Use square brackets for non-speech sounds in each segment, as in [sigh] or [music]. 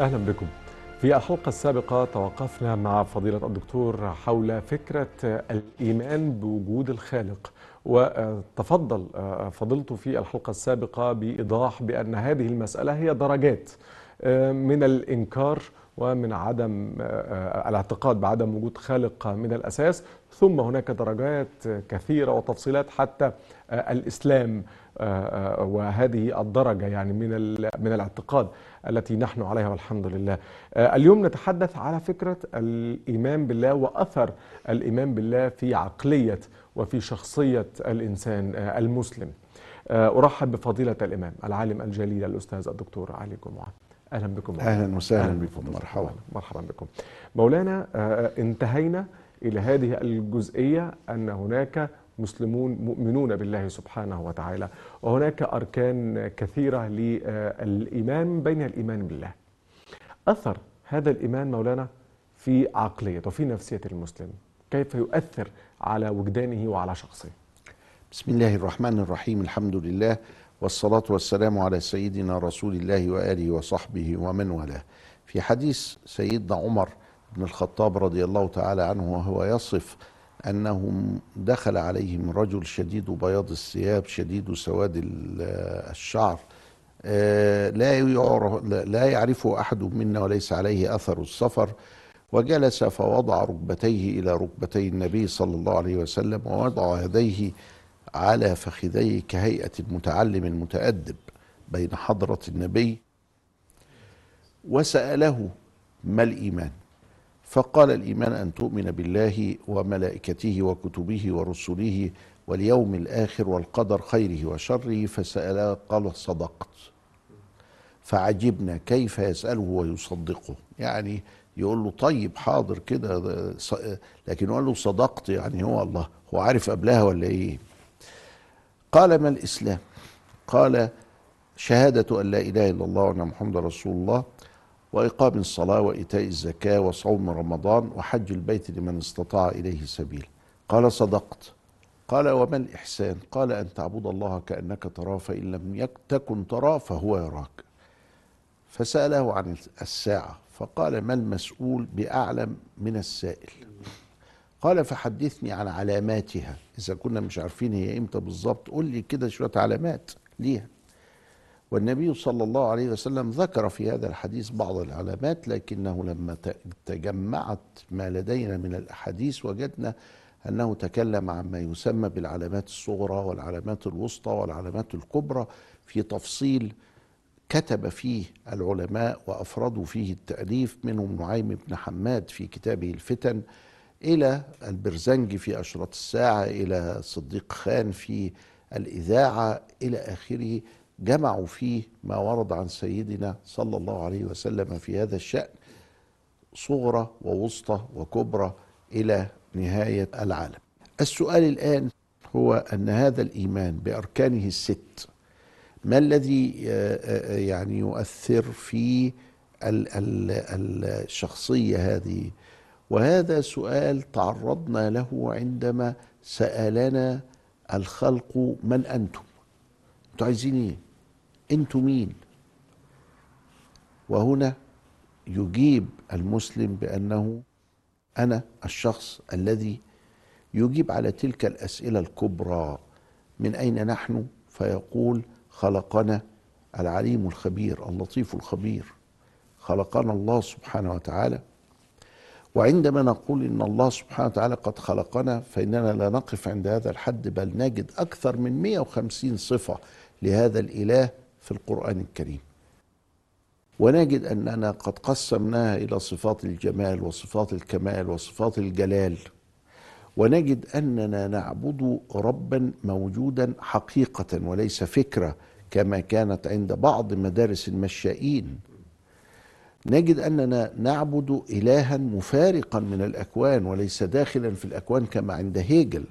أهلا بكم. في الحلقة السابقة توقفنا مع فضيلة الدكتور حول فكرة الإيمان بوجود الخالق. وتفضل فضلته في الحلقة السابقة بإيضاح بأن هذه المسألة هي درجات من الإنكار ومن عدم الاعتقاد بعدم وجود خالق من الأساس. ثم هناك درجات كثيرة وتفصيلات حتى الإسلام وهذه الدرجة يعني من من الاعتقاد. التي نحن عليها والحمد لله. اليوم نتحدث على فكرة الإيمان بالله وأثر الإيمان بالله في عقلية وفي شخصية الإنسان المسلم. أرحب بفضيلة الإمام العالم الجليل الأستاذ الدكتور علي جمعة. أهلا بكم أهلا وسهلا بكم مرحبا مرحبا بكم مولانا انتهينا إلى هذه الجزئية أن هناك مسلمون مؤمنون بالله سبحانه وتعالى. وهناك أركان كثيرة للإيمان بين الإيمان بالله. أثر هذا الإيمان مولانا في عقلية وفي نفسية المسلم. كيف يؤثر على وجدانه وعلى شخصه؟ بسم الله الرحمن الرحيم. الحمد لله والصلاة والسلام على سيدنا رسول الله وآله وصحبه ومن والاه. في حديث سيدنا عمر بن الخطاب رضي الله تعالى عنه وهو يصف أنه دخل عليهم رجل شديد بياض الثياب شديد سواد الشعر. لا يعرف لا يعرفه أحد منا وليس عليه أثر السفر. وجلس فوضع ركبتيه إلى ركبتي النبي صلى الله عليه وسلم ووضع يديه على فخذيه كهيئة المتعلم المتأدب بين حضرة النبي وسأله ما الإيمان؟ فقال الإيمان أن تؤمن بالله وملائكته وكتبه ورسله واليوم الآخر والقدر خيره وشره فسأله قال صدقت. فعجبنا كيف يسأله ويصدقه. يعني يقول له طيب حاضر كده لكن يقول له صدقت يعني هو الله هو عارف قبلها ولا إيه؟ قال ما الإسلام؟ قال شهادة أن لا إله إلا الله وأن محمد رسول الله. وإقام الصلاة وإيتاء الزكاة وصوم رمضان وحج البيت لمن استطاع إليه سبيل. قال صدقت. قال وما الإحسان؟ قال أن تعبد الله كأنك تراه فإن لم تكن تراه فهو يراك. فسأله عن الساعة فقال ما المسؤول بأعلم من السائل؟ قال فحدثني عن علاماتها. إذا كنا مش عارفين هي إمتى بالظبط قول لي كده شوية علامات ليها. والنبي صلى الله عليه وسلم ذكر في هذا الحديث بعض العلامات لكنه لما تجمعت ما لدينا من الأحاديث وجدنا أنه تكلم عما يسمى بالعلامات الصغرى والعلامات الوسطى والعلامات الكبرى في تفصيل كتب فيه العلماء وأفردوا فيه التأليف منهم نعيم بن حماد في كتابه الفتن إلى البرزنجي في أشرط الساعة إلى صديق خان في الإذاعة إلى آخره. جمعوا فيه ما ورد عن سيدنا صلى الله عليه وسلم في هذا الشأن صغرى ووسطى وكبرى إلى نهاية العالم. السؤال الآن هو أن هذا الإيمان بأركانه الست ما الذي يعني يؤثر في الشخصية هذه؟ وهذا سؤال تعرضنا له عندما سألنا الخلق من أنتم. أنتوا عايزين إيه؟ أنتوا مين وهنا يجيب المسلم بأنه أنا الشخص الذي يجيب على تلك الأسئلة الكبرى من أين نحن؟ فيقول خلقنا العليم الخبير اللطيف الخبير. خلقنا الله سبحانه وتعالى. وعندما نقول إن الله سبحانه وتعالى قد خلقنا فإننا لا نقف عند هذا الحد بل نجد أكثر من 150 صفة لهذا الإله في القرآن الكريم. ونجد أننا قد قسمناها إلى صفات الجمال وصفات الكمال وصفات الجلال. ونجد أننا نعبد ربا موجودا حقيقة وليس فكرة كما كانت عند بعض مدارس المشائين. نجد أننا نعبد الها مفارقا من الأكوان وليس داخلا في الأكوان كما عند هيجل.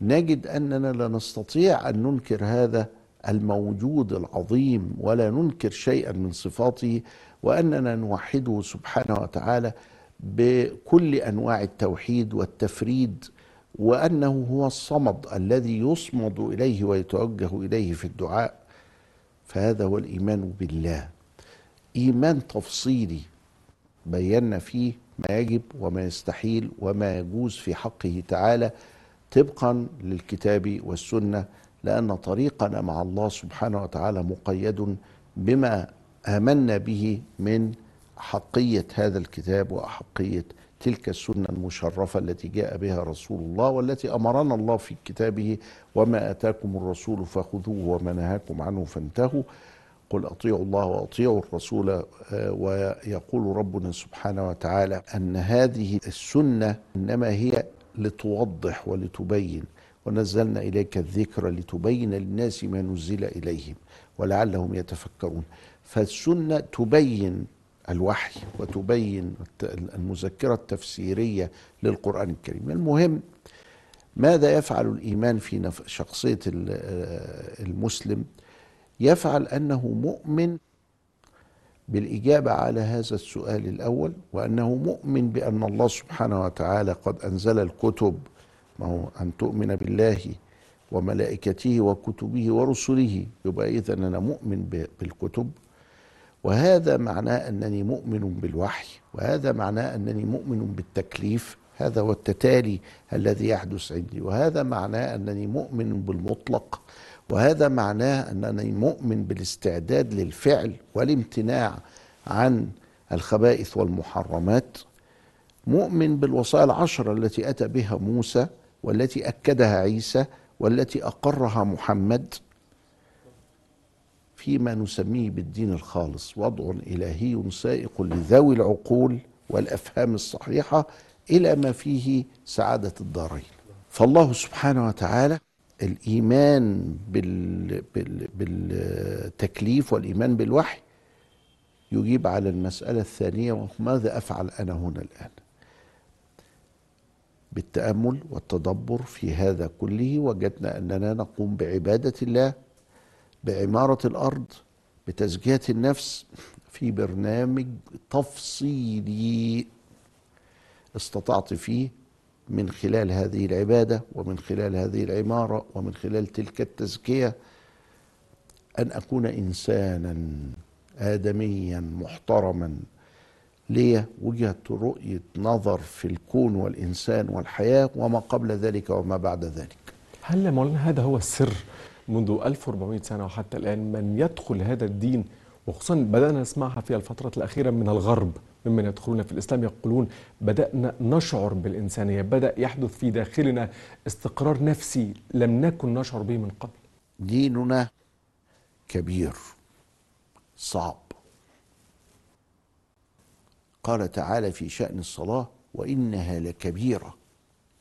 نجد أننا لا نستطيع أن ننكر هذا الموجود العظيم ولا ننكر شيئا من صفاته وأننا نوحده سبحانه وتعالى بكل أنواع التوحيد والتفريد وأنه هو الصمد الذي يصمد إليه ويتوجه إليه في الدعاء. فهذا هو الإيمان بالله. إيمان تفصيلي بينا فيه ما يجب وما يستحيل وما يجوز في حقه تعالى طبقا للكتاب والسنة لأن طريقنا مع الله سبحانه وتعالى مقيد بما آمنا به من حقيه هذا الكتاب وأحقية تلك السنة المشرفة التي جاء بها رسول الله والتي أمرنا الله في كتابه وما آتاكم الرسول فخذوه وما نهاكم عنه فانتهوا. قل أطيعوا الله وأطيعوا الرسول آه، ويقول ربنا سبحانه وتعالى أن هذه السنة إنما هي لتوضح ولتبين ونزلنا إليك الذكر لتبين للناس ما نزل إليهم ولعلهم يتفكرون. فالسنة تبين الوحي وتبين المذكرة التفسيرية للقرآن الكريم. المهم ماذا يفعل الإيمان في ال- آه، المسلم؟ يفعل أنه مؤمن بالإجابة على هذا السؤال الأول وأنه مؤمن بأن الله سبحانه وتعالى قد أنزل الكتب ما هو أن تؤمن بالله وملائكته وكتبه ورسله يبقى اذا أنا مؤمن بالكتب. وهذا معناه أنني مؤمن بالوحي وهذا معناه أنني مؤمن بالتكليف هذا هو التتالي الذي يحدث عندي. وهذا معناه أنني مؤمن بالمطلق وهذا معناه أنني مؤمن بالاستعداد للفعل والامتناع عن الخبائث والمحرمات. مؤمن بالوصايا العشرة التي أتى بها موسى والتي أكدها عيسى والتي أقرها محمد فيما نسميه بالدين الخالص وضع إلهي سائق لذوي العقول والأفهام الصحيحة إلى ما فيه سعادة الدارين. فالله سبحانه وتعالى بال بالتكليف والإيمان بالوحي يجيب على المسألة الثانية وماذا أفعل أنا هنا الآن؟ بالتأمل والتدبر في هذا كله وجدنا أننا نقوم بعبادة الله بعمارة الأرض بتزكية النفس في برنامج تفصيلي استطعت فيه من خلال هذه العبادة ومن خلال هذه العمارة ومن خلال تلك التزكية أن أكون إنسانا آدميا محترما. لي وجهة رؤية نظر في الكون والإنسان والحياة وما قبل ذلك وما بعد ذلك. هل مولانا هذا هو السر منذ 1400 سنة وحتى الآن من يدخل هذا الدين وخصوصا بدأنا نسمعها في الفترة الأخيرة من الغرب ممن يدخلون في الإسلام يقولون بدأنا نشعر بالإنسانية بدأ يحدث في داخلنا استقرار نفسي لم نكن نشعر به من قبل. ديننا كبير صعب. قال تعالى في شأن الصلاة وإنها لكبيرة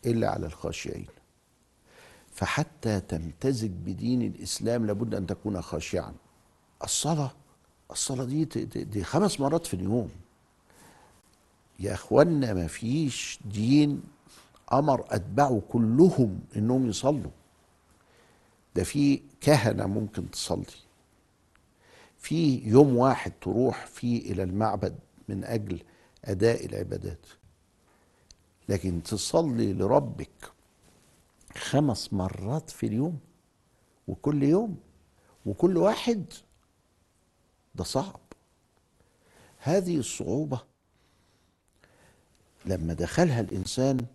إلا على الخاشعين. فحتى تمتزج بدين الإسلام لابد أن تكون خاشعا. الصلاة الصلاة دي دي خمس مرات في اليوم. يا اخوانا ما فيش دين أمر أتباعه كلهم إنهم يصلوا. ده في كهنة ممكن تصلي. في يوم واحد تروح فيه إلى المعبد من أجل أداء العبادات. لكن تصلي لربك خمس مرات في اليوم وكل يوم وكل واحد ده صعب. هذه الصعوبة لما دخلها الإنسان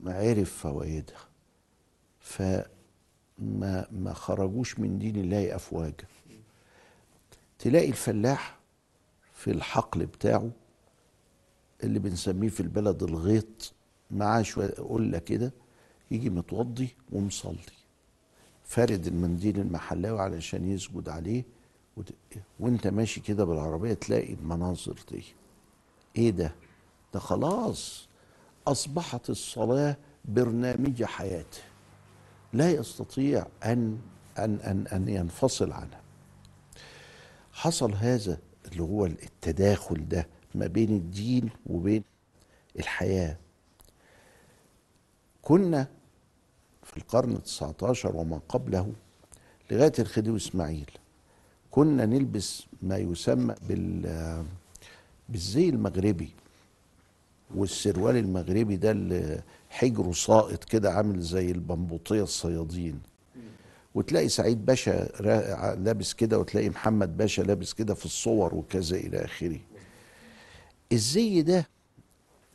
ما عرف فوائدها فما ما خرجوش من دين الله أفواجا. تلاقي الفلاح في الحقل بتاعه اللي بنسميه في البلد الغيط معاه شوية قلة كده يجي متوضي ومصلي. فارد المنديل المحلاوي علشان يسجد عليه. وانت ماشي كده بالعربية تلاقي المناظر دي. إيه ده؟ ده خلاص أصبحت الصلاة برنامج حياته لا يستطيع أن أن أن أن ينفصل عنها. حصل هذا اللي هو التداخل ده. ما بين الدين وبين الحياة. كنا في القرن التسعة عشر وما قبله لغاية الخديوي إسماعيل. كنا نلبس ما يسمى بال بالزي المغربي. والسروال المغربي ده اللي حجره ساقط كده عامل زي البنبوطية الصيادين. وتلاقي سعيد باشا لابس كده وتلاقي محمد باشا لابس كده في الصور وكذا إلى آخره. الزي ده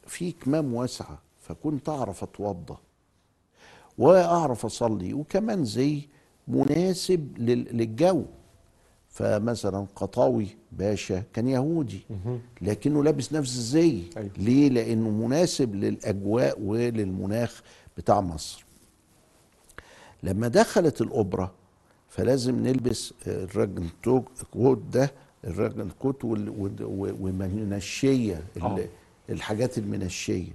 فيه كمام واسعة فكنت اعرف اتوضى وأعرف أصلي وكمان زي مناسب لل- للجو. فمثلا قطاوي باشا كان يهودي لكنه لابس نفس الزي. أيوة. ليه؟ لأنه مناسب للأجواء وللمناخ بتاع مصر. لما دخلت الأوبرا فلازم نلبس الراجل كوت ده الراجل كوت وال- وال- ومنشيه ال- آه. الحاجات المنشية.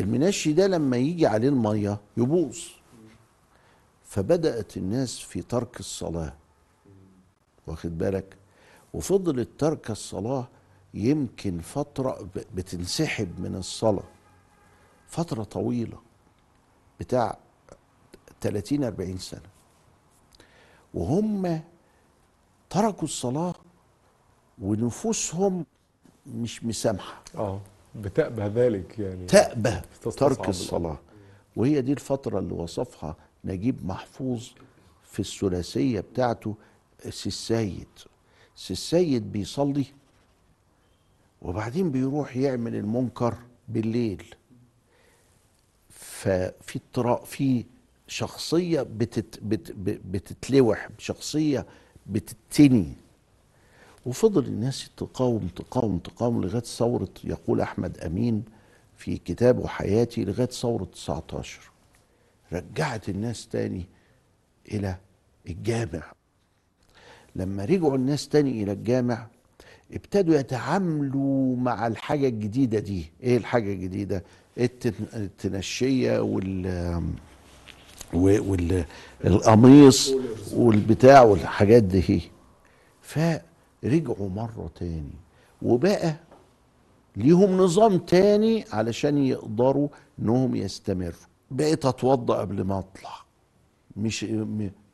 المنشي ده لما يجي عليه المية يبوظ. فبدأت الناس في ترك الصلاة. واخد بالك؟ وفضلت ترك الصلاة يمكن فترة بتنسحب من الصلاة. فترة طويلة. بتاع 30 40 سنة. وهم تركوا الصلاة ونفوسهم مش مسامحة. آه بتأبى ذلك يعني. تستصعب ترك الصلاة. وهي دي الفترة اللي وصفها نجيب محفوظ في الثلاثية بتاعته سي السيد سي السيد بيصلي وبعدين بيروح يعمل المنكر بالليل. ففي اضطراب في شخصية بتت بت بتتلوح شخصية بتتني. وفضل الناس تقاوم تقاوم تقاوم لغاية ثورة يقول أحمد أمين في كتابه حياتي لغاية ثورة 19 رجعت الناس تاني إلى الجامع. لما رجعوا الناس تاني إلى الجامع ابتدوا يتعاملوا مع الحاجة الجديدة دي. إيه الحاجة الجديدة؟ التن- التنشية وال والقميص والبتاع والحاجات دي. هي فرجعوا مرة تاني. وبقى ليهم نظام تاني علشان يقدروا إنهم يستمروا. بقيت اتوضى قبل ما أطلع. مش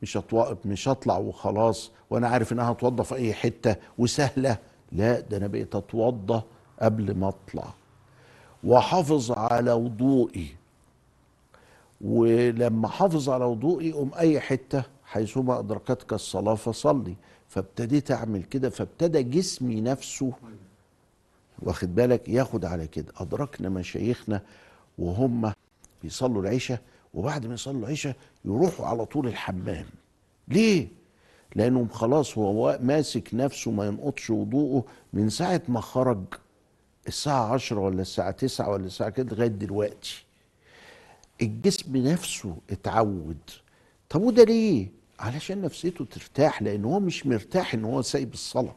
مش أطوى مش أطلع وخلاص وأنا عارف ان أنا هتوضى في أي حتة وسهلة. لا ده أنا بقيت اتوضى قبل ما أطلع. وأحافظ على وضوئي. ولما حافظ على وضوئي قوم أي حتة حيثما أدركتك الصلاة فصلي. فابتديت أعمل كده فابتدى جسمي نفسه واخد بالك ياخد على كده. أدركنا مشايخنا وهم بيصلوا العشاء وبعد ما يصلوا العشاء يروحوا على طول الحمام. ليه؟ لأنهم خلاص هو ماسك نفسه ما ينقضش وضوءه من ساعة ما خرج الساعة عشرة ولا الساعة تسعة ولا الساعة كده لغاية دلوقتي. الجسم نفسه اتعود. طب وده ليه؟ علشان نفسيته ترتاح لأن هو مش مرتاح إن هو سايب الصلاة.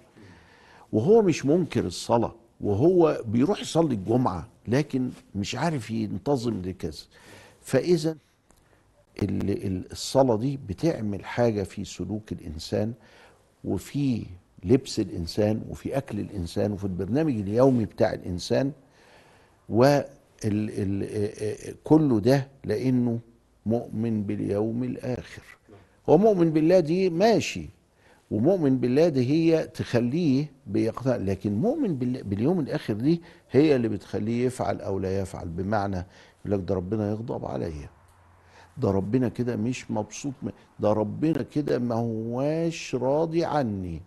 وهو مش منكر الصلاة وهو بيروح يصلي الجمعة لكن مش عارف ينتظم لكذا. فإذا ال- ال- الصلاة دي بتعمل حاجة في سلوك الإنسان وفي لبس الإنسان وفي أكل الإنسان وفي البرنامج اليومي بتاع الإنسان و كله ده لأنه مؤمن باليوم الآخر. هو مؤمن بالله دي ماشي ومؤمن بالله دي هي تخليه بيقتنع لكن مؤمن بال- باليوم الآخر دي هي اللي بتخليه يفعل أو لا يفعل بمعنى يقول لك ده ربنا يغضب عليا. ده ربنا كده مش مبسوط ده ربنا كده ما هواش راضي عني.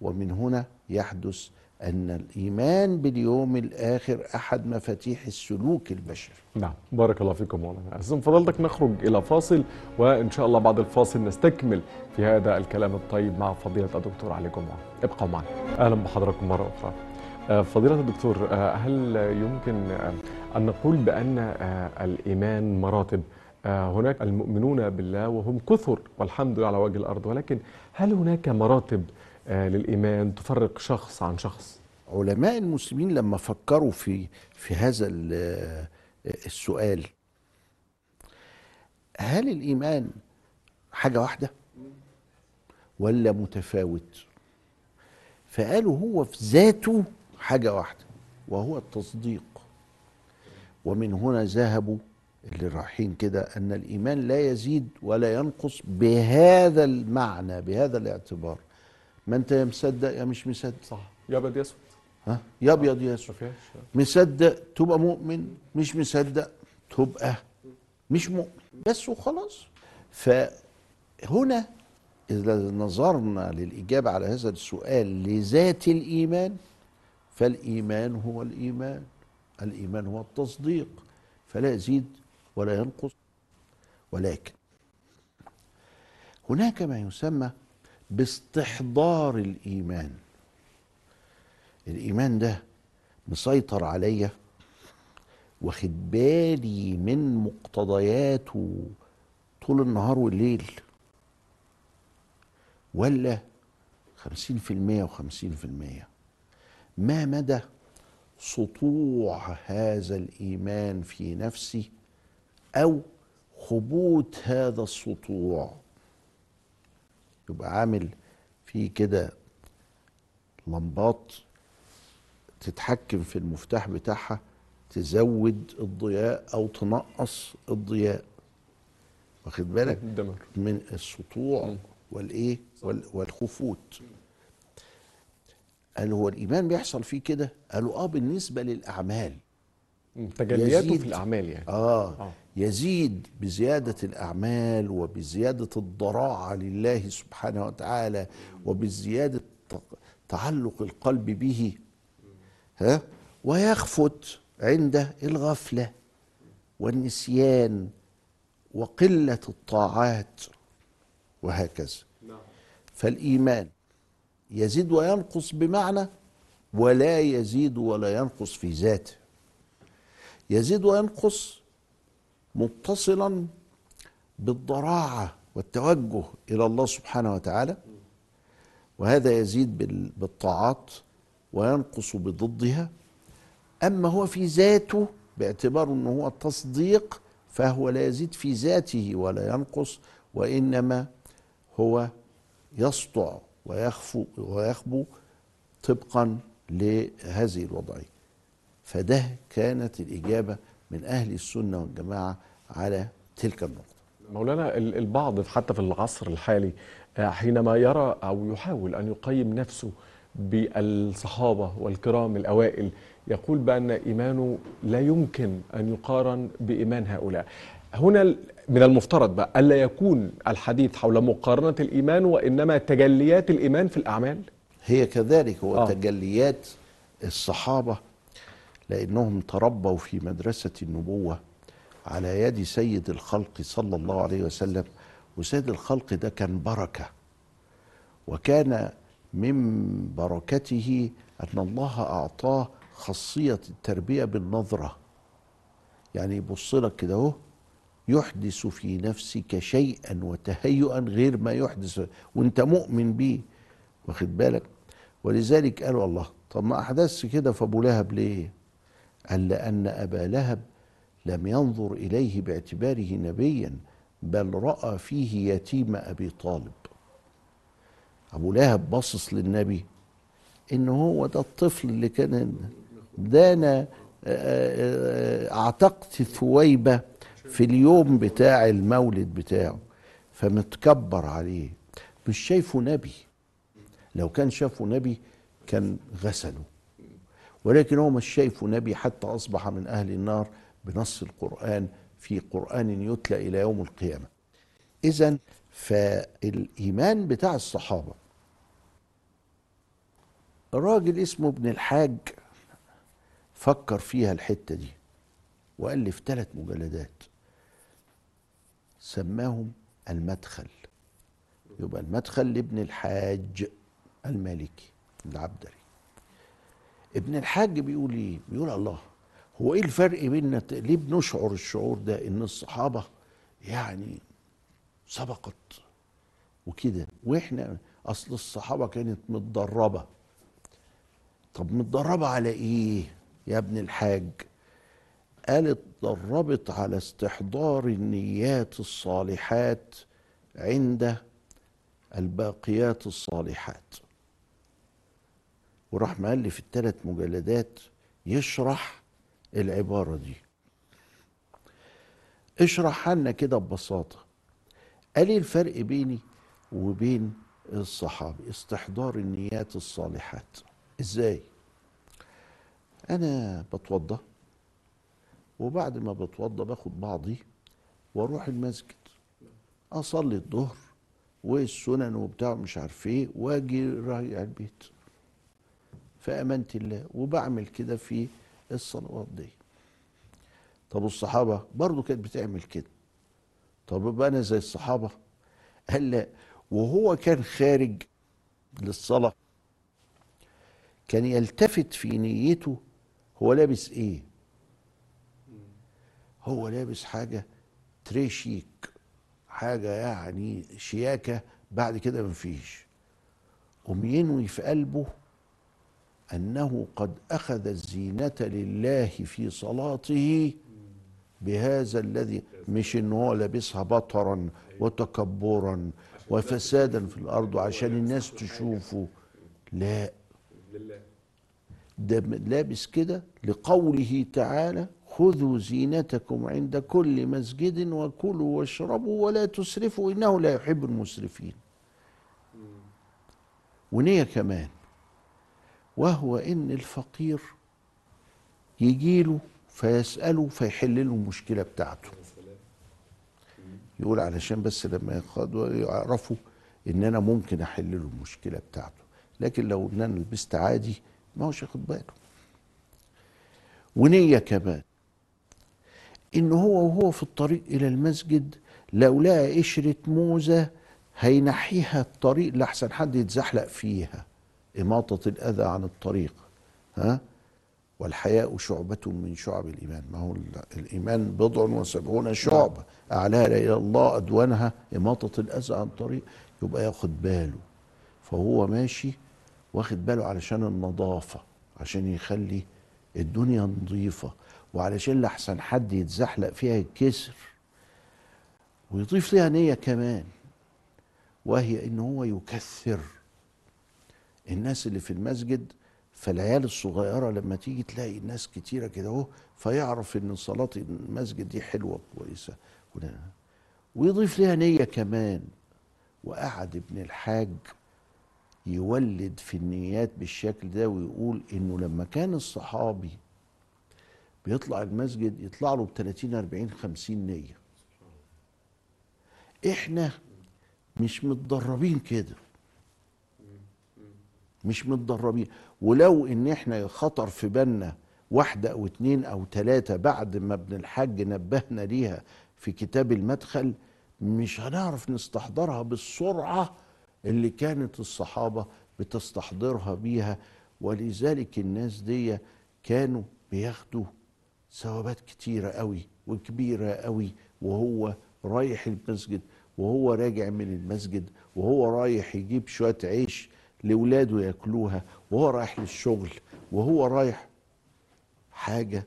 ومن هنا يحدث أن الإيمان باليوم الآخر أحد مفاتيح السلوك البشري نعم بارك الله فيكم مولانا أستاذ فضلتك نخرج إلى فاصل وإن شاء الله بعد الفاصل نستكمل في هذا الكلام الطيب مع فضيلة الدكتور علي جمعة ابقوا معنا. أهلا بحضراتكم مرة أخرى. آه، فضيلة الدكتور آه، هل يمكن آه، أن نقول بأن الإيمان مراتب؟ هناك المؤمنون بالله وهم كثر والحمد لله على وجه الأرض ولكن هل هناك مراتب للإيمان تفرق شخص عن شخص. علماء المسلمين لما فكروا في في هذا ال- السؤال هل الإيمان حاجة واحدة ولا متفاوت؟ فقالوا هو في ذاته حاجة واحدة وهو التصديق. ومن هنا ذهبوا اللي رايحين كده أن الإيمان لا يزيد ولا ينقص بهذا المعنى بهذا الاعتبار. ما انت يا مصدق يا مش مصدق. صح. يا أبيض يا أسود. ها؟ يا أبيض يا أسود. مصدق تبقى مؤمن مش مصدق تبقى مش مؤمن. بس وخلاص. هنا إذا نظرنا للإجابة على هذا السؤال لذات الإيمان فالإيمان هو الإيمان الإيمان هو التصديق فلا يزيد ولا ينقص. ولكن هناك ما يسمى باستحضار الإيمان. الإيمان ده مسيطر عليا واخد بالي من مقتضياته طول النهار والليل. ولا خمسين في المية وخمسين في المية. ما مدى سطوع هذا الإيمان في نفسي أو خبوت هذا السطوع؟ يبقى عامل في كده لمبات تتحكم في المفتاح بتاعها تزود الضياء أو تنقص الضياء. واخد بالك؟ [laughs] دمر. من السطوع والإيه؟ وال- والخفوت. قال هو الإيمان بيحصل فيه كده؟ قالوا آه بالنسبة للأعمال. تجلياته. في الأعمال يعني آه, آه. يزيد بزيادة الأعمال وبزيادة الضراعة لله سبحانه وتعالى وبزيادة تعلق القلب به ها ويخفت عند الغفلة والنسيان وقلة الطاعات وهكذا فالإيمان يزيد وينقص بمعنى ولا يزيد ولا ينقص في ذاته يزيد وينقص متصلا بالضراعة والتوجه إلى الله سبحانه وتعالى. وهذا يزيد بال- بالطاعات وينقص بضدها. أما هو في ذاته باعتبار إنه هو تصديق فهو لا يزيد في ذاته ولا ينقص وإنما هو يسطع ويخفو ويخبو طبقا لهذه الوضعية. فده كانت الإجابة من أهل السنة والجماعة على تلك النقطة مولانا ال- البعض حتى في العصر الحالي آه، حينما يرى أو يحاول أن يقيم نفسه بالصحابة والكرام الأوائل يقول بأن إيمانه لا يمكن أن يقارن بإيمان هؤلاء هنا من المفترض بقى ألا يكون الحديث حول مقارنة الإيمان وإنما تجليات الإيمان في الأعمال هي كذلك هو آه. آه. تجليات الصحابة لأنهم تربوا في مدرسة النبوة على يد سيد الخلق صلى الله عليه وسلم وسيد الخلق ده كان بركة. وكان من بركته أن الله أعطاه خاصية التربية بالنظرة. يعني يبص لك كده أهو يحدث في نفسك شيئا وتهيئا غير ما يحدث وأنت مؤمن بيه واخد بالك؟ ولذلك قالوا الله طب ما أحدث كده في أبو لهب ليه؟ قال لأن أبا لهب لم ينظر إليه باعتباره نبيا بل رأى فيه يتيم أبي طالب. أبو لهب باصص للنبي ان هو ده الطفل اللي كان ده أنا آه، آه، أعتقت ثويبة في اليوم بتاع المولد بتاعه فمتكبر عليه. مش شايفه نبي. لو كان شافه نبي كان غسله. ولكن هو مش شايفه نبي حتى أصبح من أهل النار بنص القرآن في قرآن يتلى إلى يوم القيامة. اذا فالإيمان بتاع الصحابة. راجل اسمه ابن الحاج فكر فيها الحتة دي وألف ثلاث مجلدات. سماهم المدخل. يبقى المدخل لابن الحاج المالكي العبدري ابن الحاج بيقول إيه؟ بيقول الله. هو إيه الفرق بيننا ليه بنشعر الشعور ده إن الصحابة يعني سبقت وكده؟ وإحنا أصل الصحابة كانت متدربة. طب متدربة على إيه يا ابن الحاج؟ قالت دربت على استحضار النيات الصالحات عند الباقيات الصالحات. وراح مؤلف الثلاث مجلدات يشرح العبارة دي. اشرح لنا كده ببساطة. قال إيه الفرق بيني وبين الصحابة استحضار النيات الصالحات. إزاي؟ أنا بتوضى وبعد ما بتوضى باخد بعضي وأروح المسجد. أصلي الظهر والسنن وبتاع مش عارف إيه وأجي راجع البيت. في امانه الله وبعمل كده في الصلوات دي. طب الصحابة برضو كانت بتعمل كده. طب يبقى أنا زي الصحابة؟ قال لا وهو كان خارج للصلاة كان يلتفت في نيته هو لابس إيه؟ هو لابس حاجة تريشيك حاجة يعني شياكة بعد كده مفيش. قوم ينوي في قلبه أنه قد أخذ الزينة لله في صلاته بهذا الذي مش إن هو لابسها بطرا وتكبرا وفسادا في الأرض عشان الناس تشوفه. لا. ده لابس كده لقوله تعالى خذوا زينتكم عند كل مسجد وكلوا واشربوا ولا تسرفوا إنه لا يحب المسرفين. ونية كمان. وهو إن الفقير يجيله فيسأله فيحل له المشكلة بتاعته. يقول علشان بس لما ياخدوا يعرفوا إن أنا ممكن أحل له المشكلة بتاعته. لكن لو إن أنا لبست عادي ما هوش ياخد باله. ونية كمان. إن هو وهو في الطريق إلى المسجد لو لقى قشرة موزة هينحيها الطريق لحسن حد يتزحلق فيها. إماطة الأذى عن الطريق ها؟ والحياء شعبة من شعب الإيمان. ما هو الإيمان بضع وسبعون شعبة أعلاها إلى الله أدوانها إماطة الأذى عن الطريق. يبقى ياخد باله. فهو ماشي واخد باله علشان النظافة عشان يخلي الدنيا نظيفة وعلشان لحسن حد يتزحلق فيها يتكسر ويضيف ليها نية كمان وهي إن هو يكثر. الناس اللي في المسجد فالعيال الصغيرة لما تيجي تلاقي الناس كتيرة كده أهو فيعرف إن صلاة المسجد دي حلوة كويسة ويضيف ليها نية كمان. وقعد ابن الحاج يولد في النيات بالشكل ده ويقول إنه لما كان الصحابي بيطلع المسجد يطلع له ب 30 40 50 نية. إحنا مش متدربين كده. مش متدربين ولو إن إحنا خطر في بالنا واحدة أو اتنين أو تلاتة بعد ما ابن الحاج نبهنا ليها في كتاب المدخل مش هنعرف نستحضرها بالسرعة اللي كانت الصحابة بتستحضرها بيها. ولذلك الناس دي كانوا بياخدوا ثوابات كتيرة قوي وكبيرة قوي وهو رايح المسجد وهو راجع من المسجد وهو رايح يجيب شوية عيش لولاده ياكلوها وهو رايح للشغل وهو رايح حاجة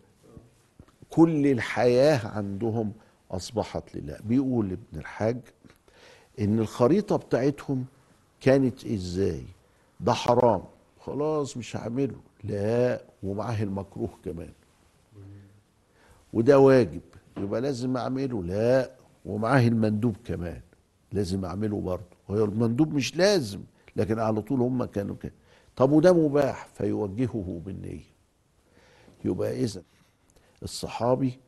كل الحياة عندهم أصبحت لله. بيقول ابن الحاج إن الخريطة بتاعتهم كانت إزاي؟ ده حرام. خلاص مش هعمله. لا ومعاه المكروه كمان. وده واجب. يبقى لازم أعمله. لا ومعاه المندوب كمان. لازم أعمله برضه. هو المندوب مش لازم. لكن على طول هم كانوا كده. طب وده مباح فيوجهه بالنية. يبقى اذا الصحابي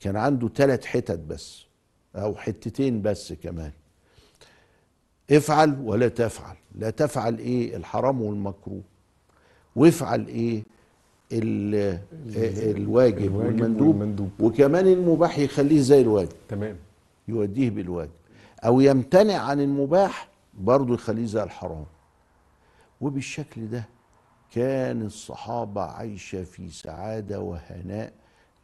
كان عنده ثلاث حتت بس أو حتتين بس كمان. افعل ولا تفعل. لا تفعل إيه الحرام والمكروه. وافعل إيه ال- الواجب الواجب والمندوب, والمندوب. وكمان المباح يخليه زي الواجب. تمام. يوديه بالواجب. أو يمتنع عن المباح برضه يخليه زي الحرام. وبالشكل ده كان الصحابة عايشة في سعادة وهناء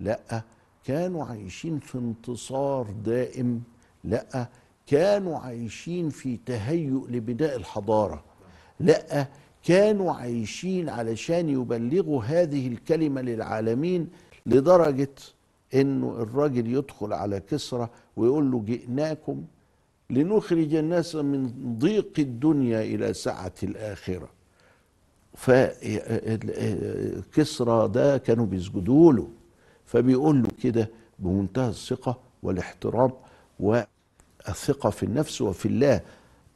لأ كانوا عايشين في انتصار دائم لأ كانوا عايشين في تهيؤ لبناء الحضارة لأ كانوا عايشين علشان يبلغوا هذه الكلمة للعالمين لدرجة إنه الراجل يدخل على كسرى ويقول له جئناكم لنخرج الناس من ضيق الدنيا إلى سعه الآخرة. فكسرى ده كانوا بيسجدوا له فبيقول له كده بمنتهى الثقة والاحترام والثقة في النفس وفي الله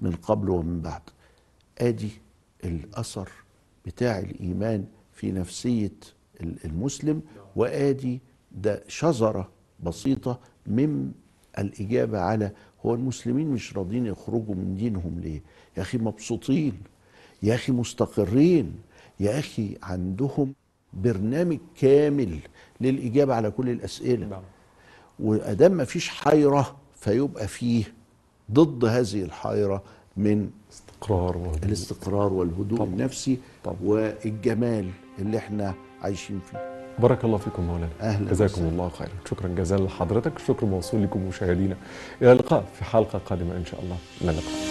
من قبل ومن بعد. آدي الأثر بتاع الإيمان في نفسية المسلم وآدي ده شذره بسيطة من الإجابة على هو المسلمين مش راضين يخرجوا من دينهم ليه؟ يا أخي مبسوطين يا أخي مستقرين يا أخي عندهم برنامج كامل للإجابة على كل الأسئلة. نعم. وأدام ما فيش حيرة فيبقى فيه ضد هذه الحيرة من استقرار الاستقرار والهدوء طبعا. النفسي طبعا. والجمال اللي إحنا عايشين فيه. بارك الله فيكم مولانا. أهلا جزاكم. الله خيرا. شكرا جزيلا لحضرتك. الشكر موصول لكم مشاهدينا. إلى اللقاء في حلقة قادمة إن شاء الله. إلى اللقاء.